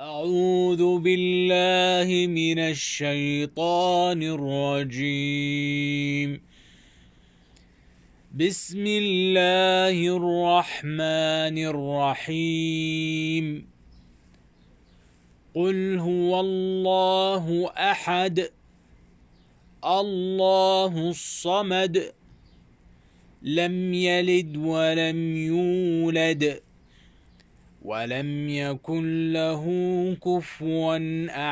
أعوذ بالله من الشيطان الرجيم. بسم الله الرحمن الرحيم. قل هو الله أحد الله الصمد لم يلد ولم يولد. ولم يكن له كفوا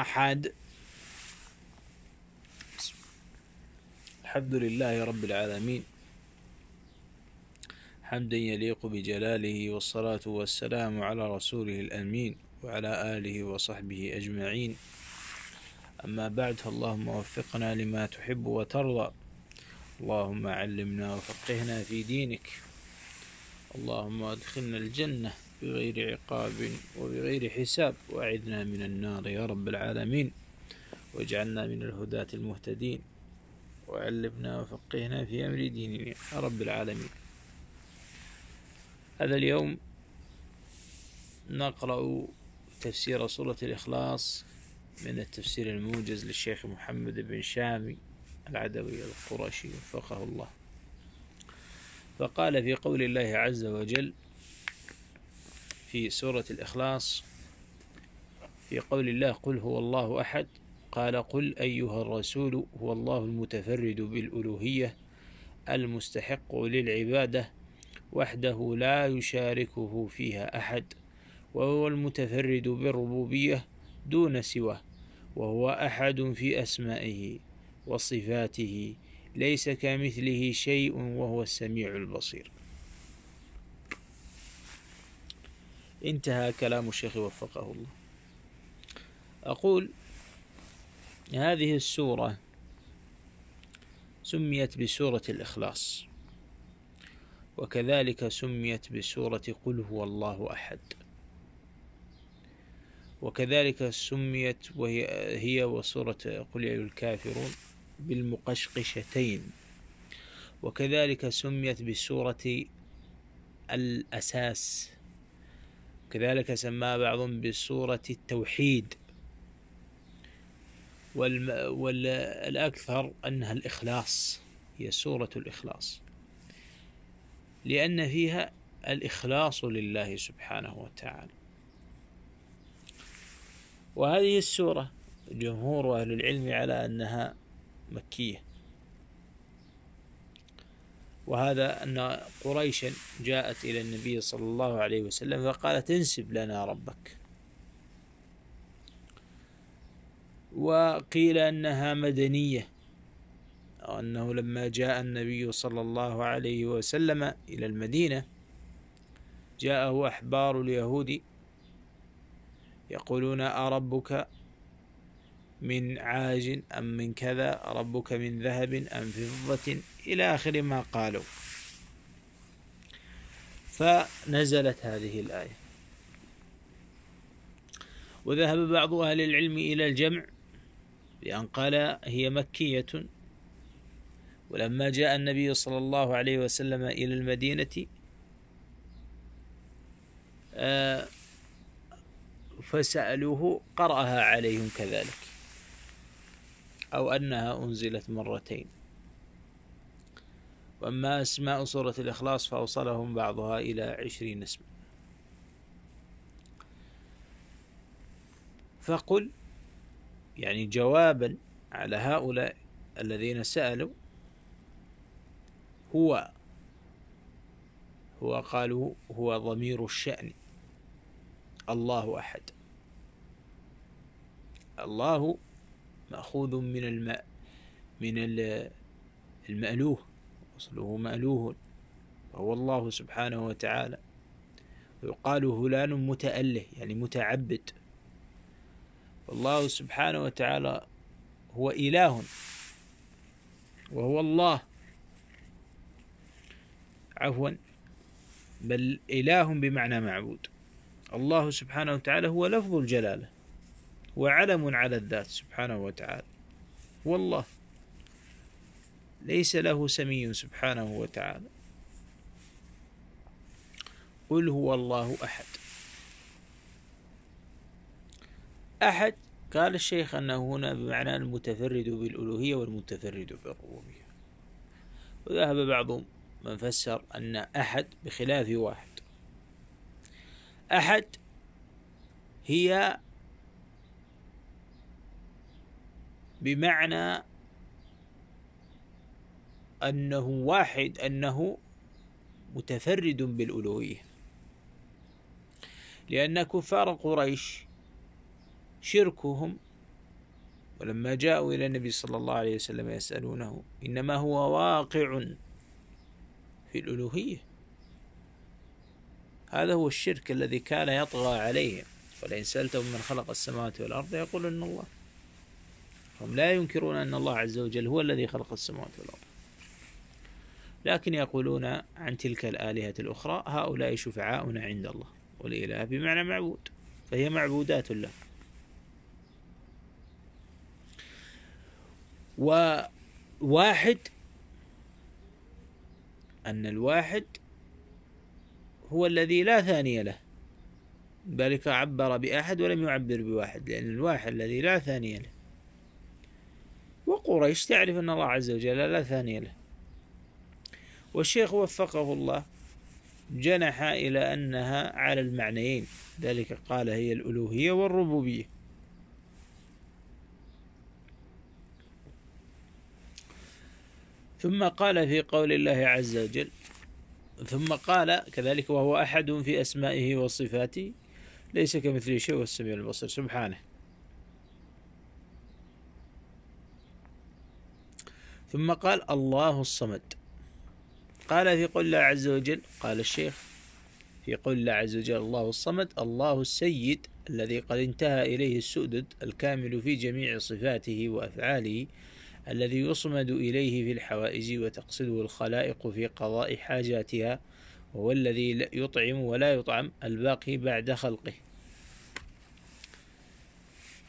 أحد. الحمد لله رب العالمين. حمدا يليق بجلاله والصلاة والسلام على رسوله الأمين وعلى آله وصحبه أجمعين. أما بعد فاللهم وفقنا لما تحب وترضى. اللهم علمنا وفقهنا في دينك. اللهم أدخلنا الجنة. بغير عقاب وبغير حساب. وأعذنا من النار يا رب العالمين. واجعلنا من الهداة المهتدين. وعلمنا وفقهنا في أمر ديننا يا رب العالمين. هذا اليوم نقرأ تفسير سورة الإخلاص من التفسير الموجز للشيخ محمد بن شامي العدوي القرشي وفقه الله. فقال في قول الله عز وجل في سورة الإخلاص في قول الله قل هو الله أحد قال قل أيها الرسول هو الله المتفرد بالألوهية المستحق للعبادة وحده لا يشاركه فيها أحد وهو المتفرد بالربوبية دون سواه وهو أحد في أسمائه وصفاته ليس كمثله شيء وهو السميع البصير انتهى كلام الشيخ وفقه الله. أقول هذه السورة سميت بسورة الإخلاص وكذلك سميت بسورة قل هو الله أحد. وكذلك سميت وهي هي وسورة قل يا الكافرون بالمقشقشتين. وكذلك سميت بسورة الأساس. كذلك سماها بعضهم بسورة التوحيد. والأكثر أنها الإخلاص هي سورة الإخلاص. لأن فيها الإخلاص لله سبحانه وتعالى. وهذه السورة جمهور أهل العلم على أنها مكية. وهذا أن قريشا جاءت إلى النبي صلى الله عليه وسلم فقالت انسب لنا ربك. وقيل أنها مدنية أو أنه لما جاء النبي صلى الله عليه وسلم إلى المدينة جاءه أحبار اليهود يقولون أربك من عاج أم من كذا ربك من ذهب أم فضة إلى آخر ما قالوا. فنزلت هذه الآية. وذهب بعض أهل العلم إلى الجمع بأن قال هي مكية. ولما جاء النبي صلى الله عليه وسلم إلى المدينة آه، فسألوه قرأها عليهم كذلك. أو أنها أنزلت مرتين. وأما أسماء سورة الإخلاص فأوصلهم بعضها إلى عشرين اسما. فقل يعني جوابا على هؤلاء الذين سألوا هو هو قالوا هو ضمير الشأن. الله أحد. الله مأخوذ من الماء من المألوه. أصله مألوه. وهو الله سبحانه وتعالى. ويقال هلان متأله يعني متعبد. والله سبحانه وتعالى هو إله. وهو الله. عفوا. بل إله بمعنى معبود. الله سبحانه وتعالى هو لفظ الجلالة. وعلم على الذات سبحانه وتعالى. والله ليس له سمي سبحانه وتعالى. قل هو الله أحد. أحد قال الشيخ أنه هنا بمعنى المتفرد بالألوهية والمتفرد بالربوبية. وذهب بعض من فسر أن أحد بخلاف واحد. أحد هي بمعنى أنه واحد أنه متفرد بالألوهية. لأن كفار قريش شركهم ولما جاءوا إلى النبي صلى الله عليه وسلم يسألونه إنما هو واقع في الألوهية. هذا هو الشرك الذي كان يطغى عليهم ولئن سألتهم من خلق السماوات والأرض يقول أن الله. هم لا ينكرون أن الله عز وجل هو الذي خلق السماوات والأرض. لكن يقولون عن تلك الآلهة الأخرى هؤلاء شفعاؤنا عند الله والإله بمعنى معبود فهي معبودات له. وواحد أن الواحد هو الذي لا ثاني له. ذلك عبر بأحد ولم يعبر بواحد لأن الواحد الذي لا ثاني له. وقريش تعرف أن الله عز وجل لا ثاني له. والشيخ وفقه الله جنح إلى أنها على المعنيين. ذلك قال هي الألوهية والربوبية. ثم قال في قول الله عز وجل ثم قال كذلك وهو أحد في أسمائه وصفاته ليس كمثله شيء والسميع البصير. سبحانه. ثم قال الله الصمد. قال في قول الله عز وجل قال الشيخ في قول الله عز وجل الله الصمد الله السيد الذي قد انتهى إليه السؤدد الكامل في جميع صفاته وأفعاله الذي يصمد إليه في الحوائج وتقصده الخلائق في قضاء حاجاتها وهو الذي يطعم ولا يطعم الباقي بعد خلقه.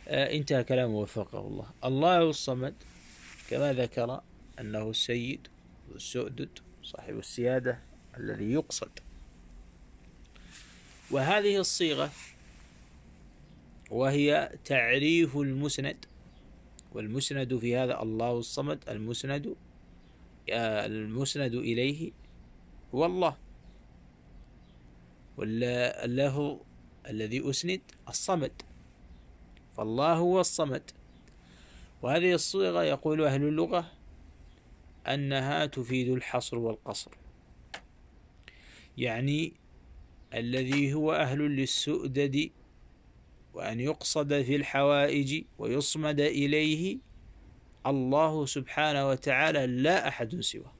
آه انتهى كلامه وفقه الله. الله الصمد كما ذكر أنه السيد والسؤدد صاحب السيادة الذي يقصد. وهذه الصيغة وهي تعريف المسند والمسند في هذا الله الصمد المسند المسند إليه هو الله. والله الذي أسند الصمد. فالله هو الصمد. وهذه الصيغة يقول أهل اللغة أنها تفيد الحصر والقصر. يعني الذي هو أهل للسؤدد وأن يقصد في الحوائج ويصمد إليه الله سبحانه وتعالى لا أحد سواه.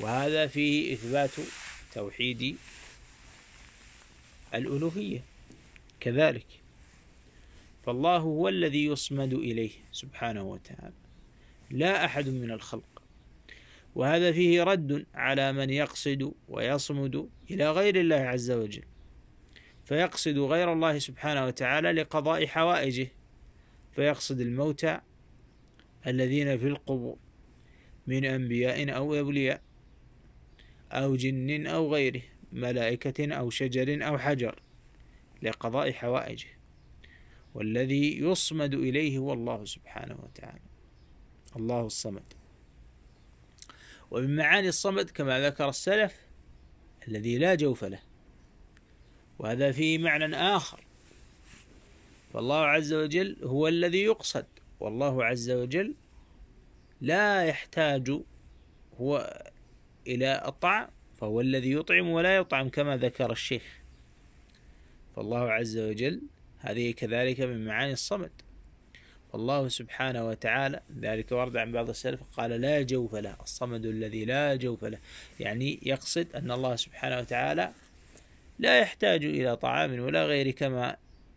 وهذا فيه إثبات توحيد الألوهية. كذلك فالله هو الذي يصمد إليه سبحانه وتعالى. لا أحد من الخلق. وهذا فيه رد على من يقصد ويصمد إلى غير الله عز وجل. فيقصد غير الله سبحانه وتعالى لقضاء حوائجه. فيقصد الموتى الذين في القبور من أنبياء أو أولياء أو جن أو غيره ملائكة أو شجر أو حجر لقضاء حوائجه. والذي يصمد إليه هو الله سبحانه وتعالى. الله الصمد. ومن معاني الصمد كما ذكر السلف الذي لا جوف له. وهذا فيه معنى آخر. فالله عز وجل هو الذي يقصد. والله عز وجل لا يحتاج هو إلى الطعام فهو الذي يطعم ولا يطعم كما ذكر الشيخ. فالله عز وجل هذه كذلك من معاني الصمد. فالله سبحانه وتعالى ذلك ورد عن بعض السلف قال لا جوف له الصمد الذي لا جوف له. يعني يقصد أن الله سبحانه وتعالى لا يحتاج إلى طعام ولا غير كما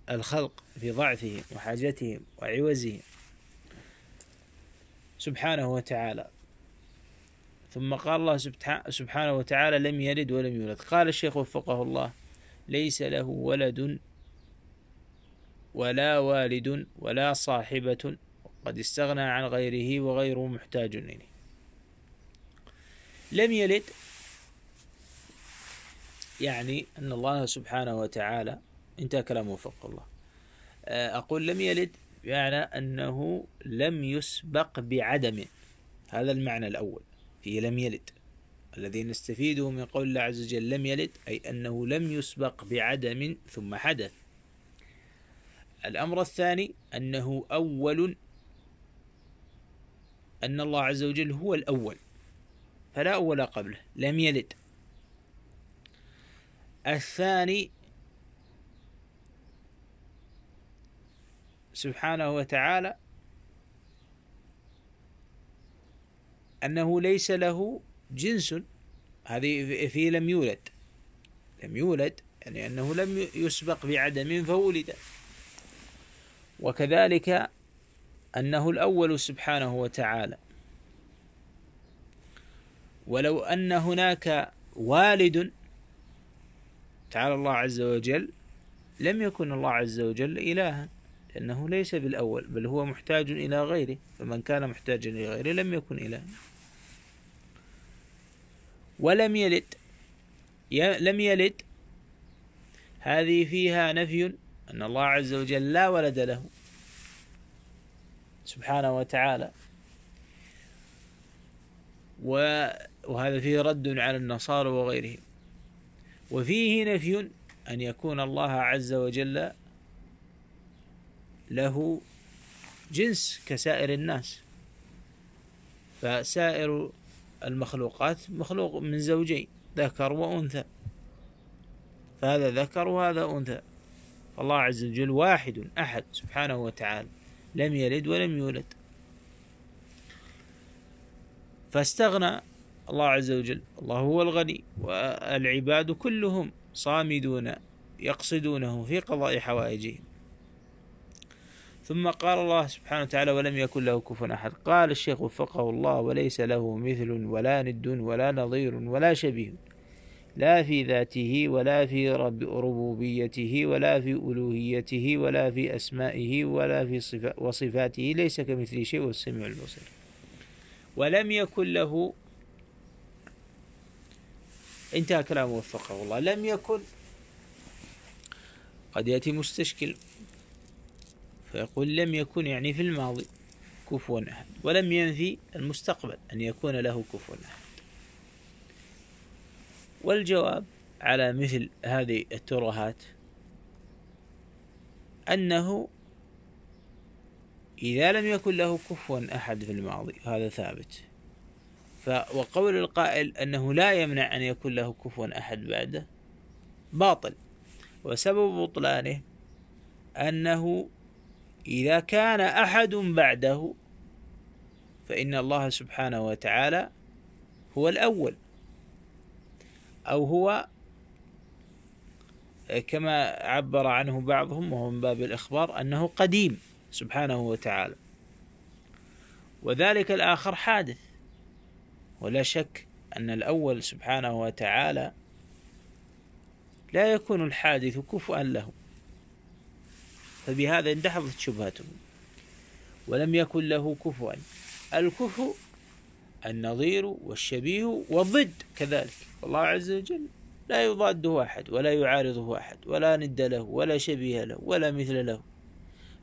الخلق في ضعفهم وحاجتهم وعوزهم سبحانه وتعالى. ثم قال الله سبحانه وتعالى لم يلد ولم يولد. قال الشيخ وفقه الله ليس له ولد ولا والد ولا صاحبة قد استغنى عن غيره وغيره محتاج إليه. لم يلد يعني أن الله سبحانه وتعالى انتهى كلامه وفق الله. آه، أقول لم يلد بمعنى أنه لم يسبق بعدم. هذا المعنى الأول في لم يلد. الذي نستفيده من قول الله عز وجل لم يلد أي أنه لم يسبق بعدم ثم حدث. الأمر الثاني أنه أول أن الله عز وجل هو الأول فلا أول قبله لم يلد. الثاني سبحانه وتعالى أنه ليس له جنس. هذه في لم يولد. لم يولد يعني أنه لم يسبق بعدم فولد. وكذلك أنه الأول سبحانه وتعالى. ولو أن هناك والد تعالى الله عز وجل لم يكن الله عز وجل إلها لأنه ليس بالأول بل هو محتاج إلى غيره فمن كان محتاجا إلى غيره لم يكن إلها. ولم يلد لم يلد هذه فيها نفي أن الله عز وجل لا ولد له سبحانه وتعالى. وهذا فيه رد على النصارى وغيرهم. وفيه نفي أن يكون الله عز وجل له جنس كسائر الناس. فسائر المخلوقات مخلوق من زوجين ذكر وأنثى. فهذا ذكر وهذا أنثى. فالله عز وجل واحد أحد سبحانه وتعالى. لم يلد ولم يولد. فاستغنى الله عز وجل. الله هو الغني والعباد كلهم صامدون يقصدونه في قضاء حوائجهم. ثم قال الله سبحانه وتعالى ولم يكن له كفوا أحد قال الشيخ وفقه الله وليس له مثل ولا ند ولا نظير ولا شبيه لا في ذاته ولا في ربوبيته ولا في ألوهيته ولا في أسمائه ولا في وصفاته ليس كمثل شيء والسميع البصير. ولم يكن له انتهى كلامه وفقه الله. لم يكن قد يأتي مستشكل فيقول لم يكن يعني في الماضي كفوا أحد. ولم ينفي المستقبل أن يكون له كفوا أحد. والجواب على مثل هذه الترهات أنه إذا لم يكن له كفوا أحد في الماضي هذا ثابت. وقول القائل أنه لا يمنع أن يكون له كفوا أحد بعده باطل. وسبب بطلانه أنه إذا كان أحد بعده فإن الله سبحانه وتعالى هو الأول. أو هو كما عبر عنه بعضهم وهو من باب الإخبار أنه قديم سبحانه وتعالى. وذلك الآخر حادث. ولا شك أن الأول سبحانه وتعالى لا يكون الحادث كفؤا له. فبهذا اندحضت شبهته. ولم يكن له كفوا الكفؤ النظير والشبيه والضد كذلك. الله عز وجل لا يضاده أحد ولا يعارضه أحد ولا ند له ولا شبيه له ولا مثل له.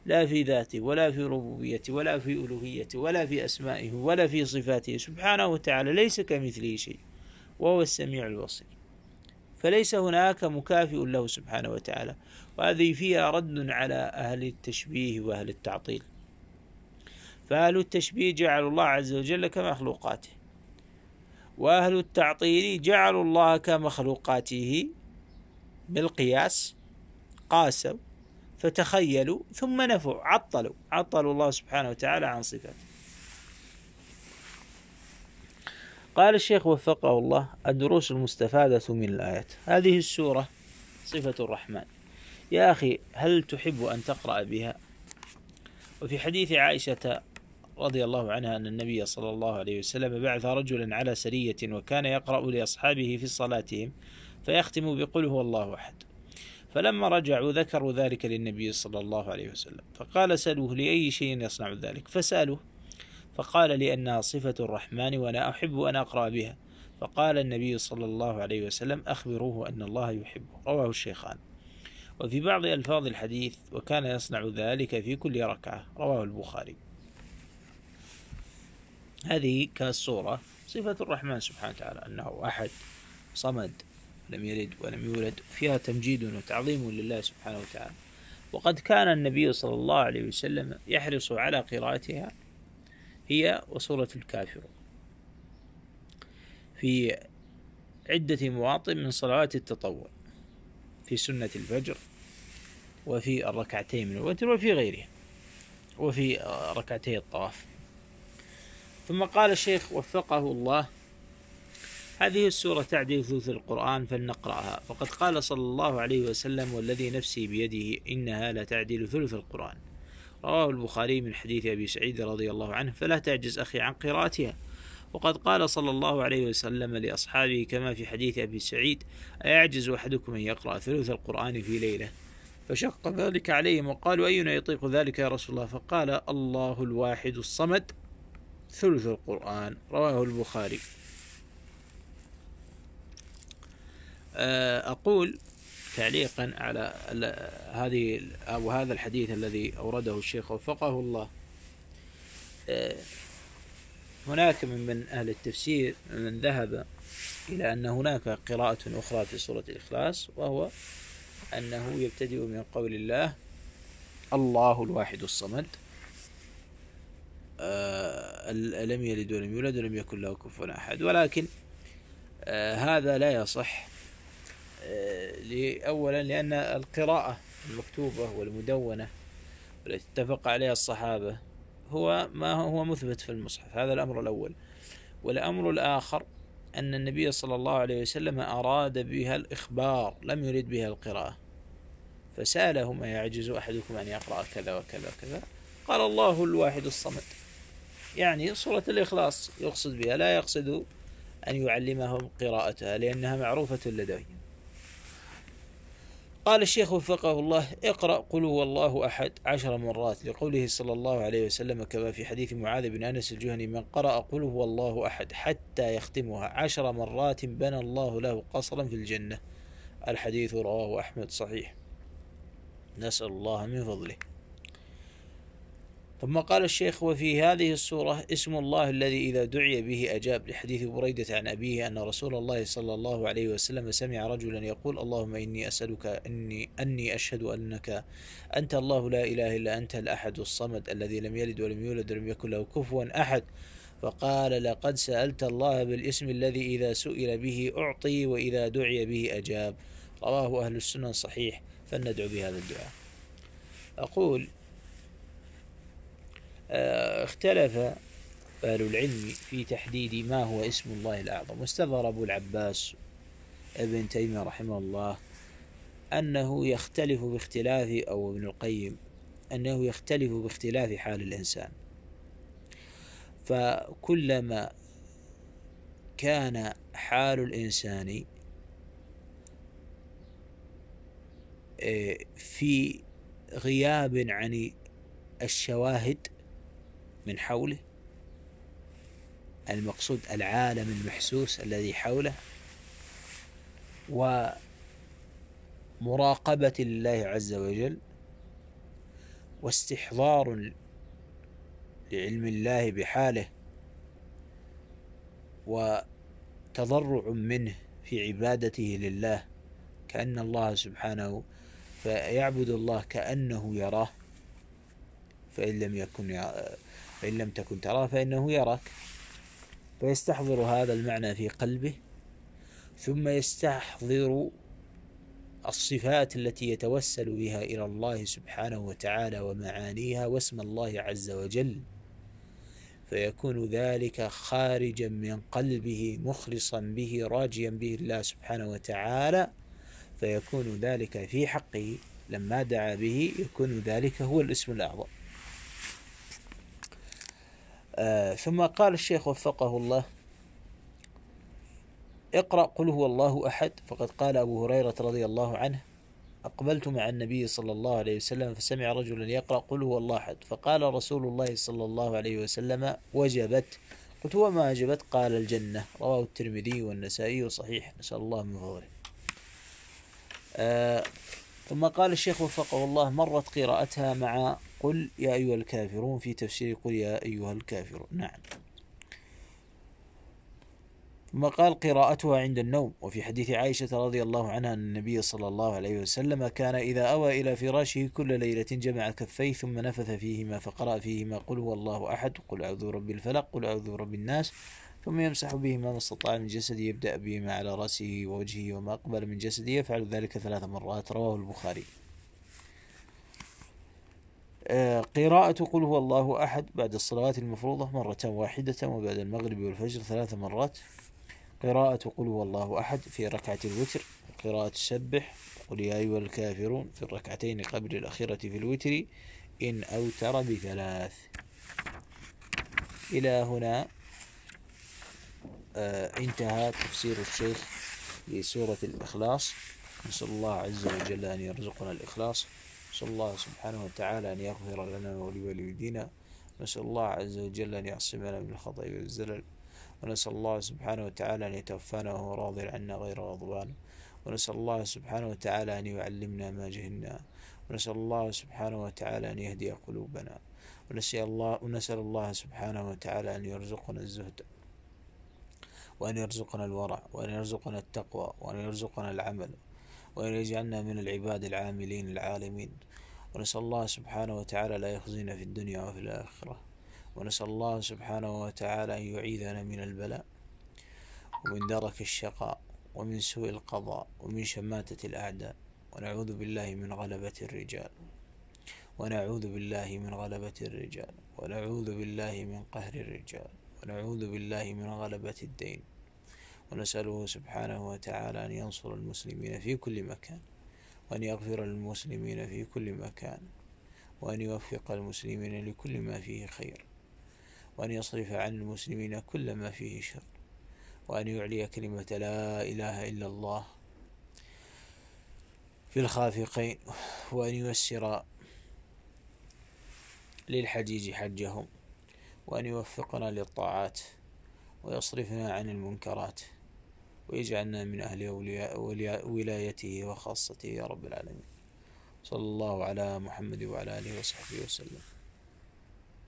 لا في ذاته ولا في ربوبيته ولا في ألوهيته ولا في أسمائه ولا في صفاته. سبحانه وتعالى ليس كمثله شيء وهو السميع البصير. فليس هناك مكافئ له سبحانه وتعالى. وهذه فيها رد على أهل التشبيه وأهل التعطيل. فأهل التشبيه جعلوا الله عز وجل كمخلوقاته. وأهل التعطيل جعلوا الله كمخلوقاته بالقياس قاسوا فتخيلوا ثم نفوا عطلوا عطلوا الله سبحانه وتعالى عن صفاته. قال الشيخ وفقه الله الدروس المستفادة من الآيات. هذه السورة صفة الرحمن. يا أخي هل تحب أن تقرأ بها؟ وفي حديث عائشة رضي الله عنها أن النبي صلى الله عليه وسلم بعث رجلا على سرية وكان يقرأ لأصحابه في صلاتهم فيختم بقل هو الله أحد. فلما رجعوا ذكروا ذلك للنبي صلى الله عليه وسلم. فقال سألوه لأي شيء يصنع ذلك؟ فسألوه فقال لأنها صفة الرحمن وأنا أحب أن أقرأ بها. فقال النبي صلى الله عليه وسلم أخبروه أن الله يحبه. رواه الشيخان. وفي بعض ألفاظ الحديث وكان يصنع ذلك في كل ركعة. رواه البخاري. هذه كالصورة صفة الرحمن سبحانه وتعالى أنه أحد صمد لم يلد ولم يولد فيها تمجيد وتعظيم لله سبحانه وتعالى. وقد كان النبي صلى الله عليه وسلم يحرص على قراءتها هي وسورة الكافرون. في عدة مواطن من صلوات التطوع في سنة الفجر وفي الركعتين من الوتر وفي غيرها وفي ركعتي الطواف. ثم قال الشيخ وفقه الله. هذه السورة تعدل ثلث القرآن فلنقرأها. فقد قال صلى الله عليه وسلم والذي نفسي بيده إنها لتعدل ثلث القرآن. رواه البخاري من حديث أبي سعيد رضي الله عنه فلا تعجز أخي عن قراءتها. وقد قال صلى الله عليه وسلم لأصحابه كما في حديث أبي سعيد أيعجز أحدكم أن يقرأ ثلث القرآن في ليلة؟ فشق ذلك عليهم وقالوا أينا يطيق ذلك يا رسول الله؟ فقال الله الواحد الصمد. ثلث القرآن رواه البخاري. آه، أقول تعليقا على هذه أو هذا الحديث الذي أورده الشيخ وفقه الله. آه، هناك من, من أهل التفسير من ذهب إلى أن هناك قراءة أخرى في سورة الإخلاص وهو أنه يبتدئ من قول الله الله الواحد الصمد لم يلد ولم يولد ولم يكن له كفوا أحد. ولكن آه هذا لا يصح آه أولا لأن القراءة المكتوبة والمدونة والتي اتفق عليها الصحابة هو ما هو مثبت في المصحف. هذا الأمر الأول. والأمر الآخر أن النبي صلى الله عليه وسلم أراد بها الإخبار لم يرد بها القراءة. فسألهم أيعجز أحدكم أن يقرأ كذا وكذا وكذا؟ قال الله الواحد الصمد. يعني سورة الإخلاص يقصد بها لا يقصد أن يعلمهم قراءتها لأنها معروفة لديهم. قال الشيخ وفقه الله اقرأ قل هو الله أحد عشر مرات لقوله صلى الله عليه وسلم كما في حديث معاذ بن أنس الجهني من قرأ قل هو الله أحد حتى يختمها عشر مرات بنى الله له قصرا في الجنة. الحديث رواه أحمد صحيح. نسأل الله من فضله. ثم قال الشيخ وفي هذه السورة اسم الله الذي إذا دعي به أجاب لحديث بريدة عن أبيه أن رسول الله صلى الله عليه وسلم سمع رجلا يقول اللهم إني أسألك أني, أني أشهد أنك أنت الله لا إله إلا أنت الأحد الصمد الذي لم يلد ولم يولد ولم يكن له كفوا أحد. فقال لقد سألت الله بالاسم الذي إذا سئل به أعطي وإذا دعي به أجاب. رواه أهل السنن صحيح فلندعو بهذا الدعاء. أقول اختلف أهل العلم في تحديد ما هو اسم الله الأعظم. واستظهر أبو العباس ابن تيمية رحمه الله أنه يختلف باختلاف أو ابن القيم أنه يختلف باختلاف حال الإنسان. فكلما كان حال الإنسان آه، في غياب عن الشواهد من حوله المقصود العالم المحسوس الذي حوله ومراقبة لله عز وجل واستحضار لعلم الله بحاله وتضرع منه في عبادته لله كأن الله سبحانه فيعبد الله كأنه يراه. فإن لم يكن فإن لم تكن تراه فإنه يراك. فيستحضر هذا المعنى في قلبه ثم يستحضر الصفات التي يتوسل بها إلى الله سبحانه وتعالى ومعانيها واسم الله عز وجل. فيكون ذلك خارجا من قلبه مخلصا به راجيا به الله سبحانه وتعالى. فيكون ذلك في حقه لما دعا به يكون ذلك هو الاسم الأعظم. آه ثم قال الشيخ وفقه الله اقرأ قل هو الله أحد. فقد قال أبو هريرة رضي الله عنه أقبلت مع النبي صلى الله عليه وسلم فسمع رجلا يقرأ قل هو الله أحد. فقال رسول الله صلى الله عليه وسلم وجبت. قلت وما وجبت قال الجنة. رواه الترمذي والنسائي صحيح نسأل الله من فضله. آه ثم قال الشيخ وفقه الله مرت قراءتها مع قل يا أيها الكافرون في تفسير قل يا أيها الكافرون. نعم. ثم قال قراءتها عند النوم. وفي حديث عائشة رضي الله عنها أن النبي صلى الله عليه وسلم كان إذا أوى إلى فراشه كل ليلة جمع كفيه ثم نفث فيهما فقرأ فيهما قل هو الله أحد قل أعوذ برب الفلق قل أعوذ برب الناس ثم يمسح بهما ما استطاع من جسده يبدأ بهما على رأسه ووجهه وما أقبل من جسده يفعل ذلك ثلاث مرات رواه البخاري. قراءة قل هو الله أحد بعد الصلوات المفروضة مرة واحدة وبعد المغرب والفجر ثلاث مرات. قراءة قل هو الله أحد في ركعة الوتر. قراءة السبح قل يا أيها الكافرون في الركعتين قبل الأخيرة في الوتر. إن أوتر بثلاث. إلى هنا آه انتهى تفسير الشيخ لسورة الإخلاص. نسأل الله عز وجل أن يرزقنا الإخلاص. نسأل الله سبحانه وتعالى أن يغفر لنا ولوالدينا. نسأل الله عز وجل أن يعصمنا من الخطأ والزلل. ونسأل الله سبحانه وتعالى أن يتوفانا وهو راض عنا غير غضبان. ونسأل الله سبحانه وتعالى أن يعلمنا ما جهلنا. ونسأل الله سبحانه وتعالى أن يهدي قلوبنا. ونسأل الله, ونسأل الله سبحانه وتعالى أن يرزقنا الزهد. وأن يرزقنا الورع. وأن يرزقنا التقوى. وأن يرزقنا العمل. وأن يجعلنا من العباد العاملين العالمين. ونسأل الله سبحانه وتعالى لا يخزينا في الدنيا وفي الآخرة. ونسأل الله سبحانه وتعالى أن يعيذنا من البلاء ومن درك الشقاء ومن سوء القضاء ومن شماتة الأعداء. ونعوذ بالله من غلبة الرجال. ونعوذ بالله من غلبة الرجال. ونعوذ بالله من قهر الرجال. ونعوذ بالله من غلبة الدين. ونسأله سبحانه وتعالى أن ينصر المسلمين في كل مكان. وأن يغفر للمسلمين في كل مكان وأن يوفق المسلمين لكل ما فيه خير وأن يصرف عن المسلمين كل ما فيه شر وأن يعلي كلمة لا إله إلا الله في الخافقين وأن ييسر للحجيج حجهم وأن يوفقنا للطاعات ويصرفنا عن المنكرات. ويجعلنا من أهل ولايته وخاصته يا رب العالمين. صلى الله على محمد وعلى آله وصحبه وسلم.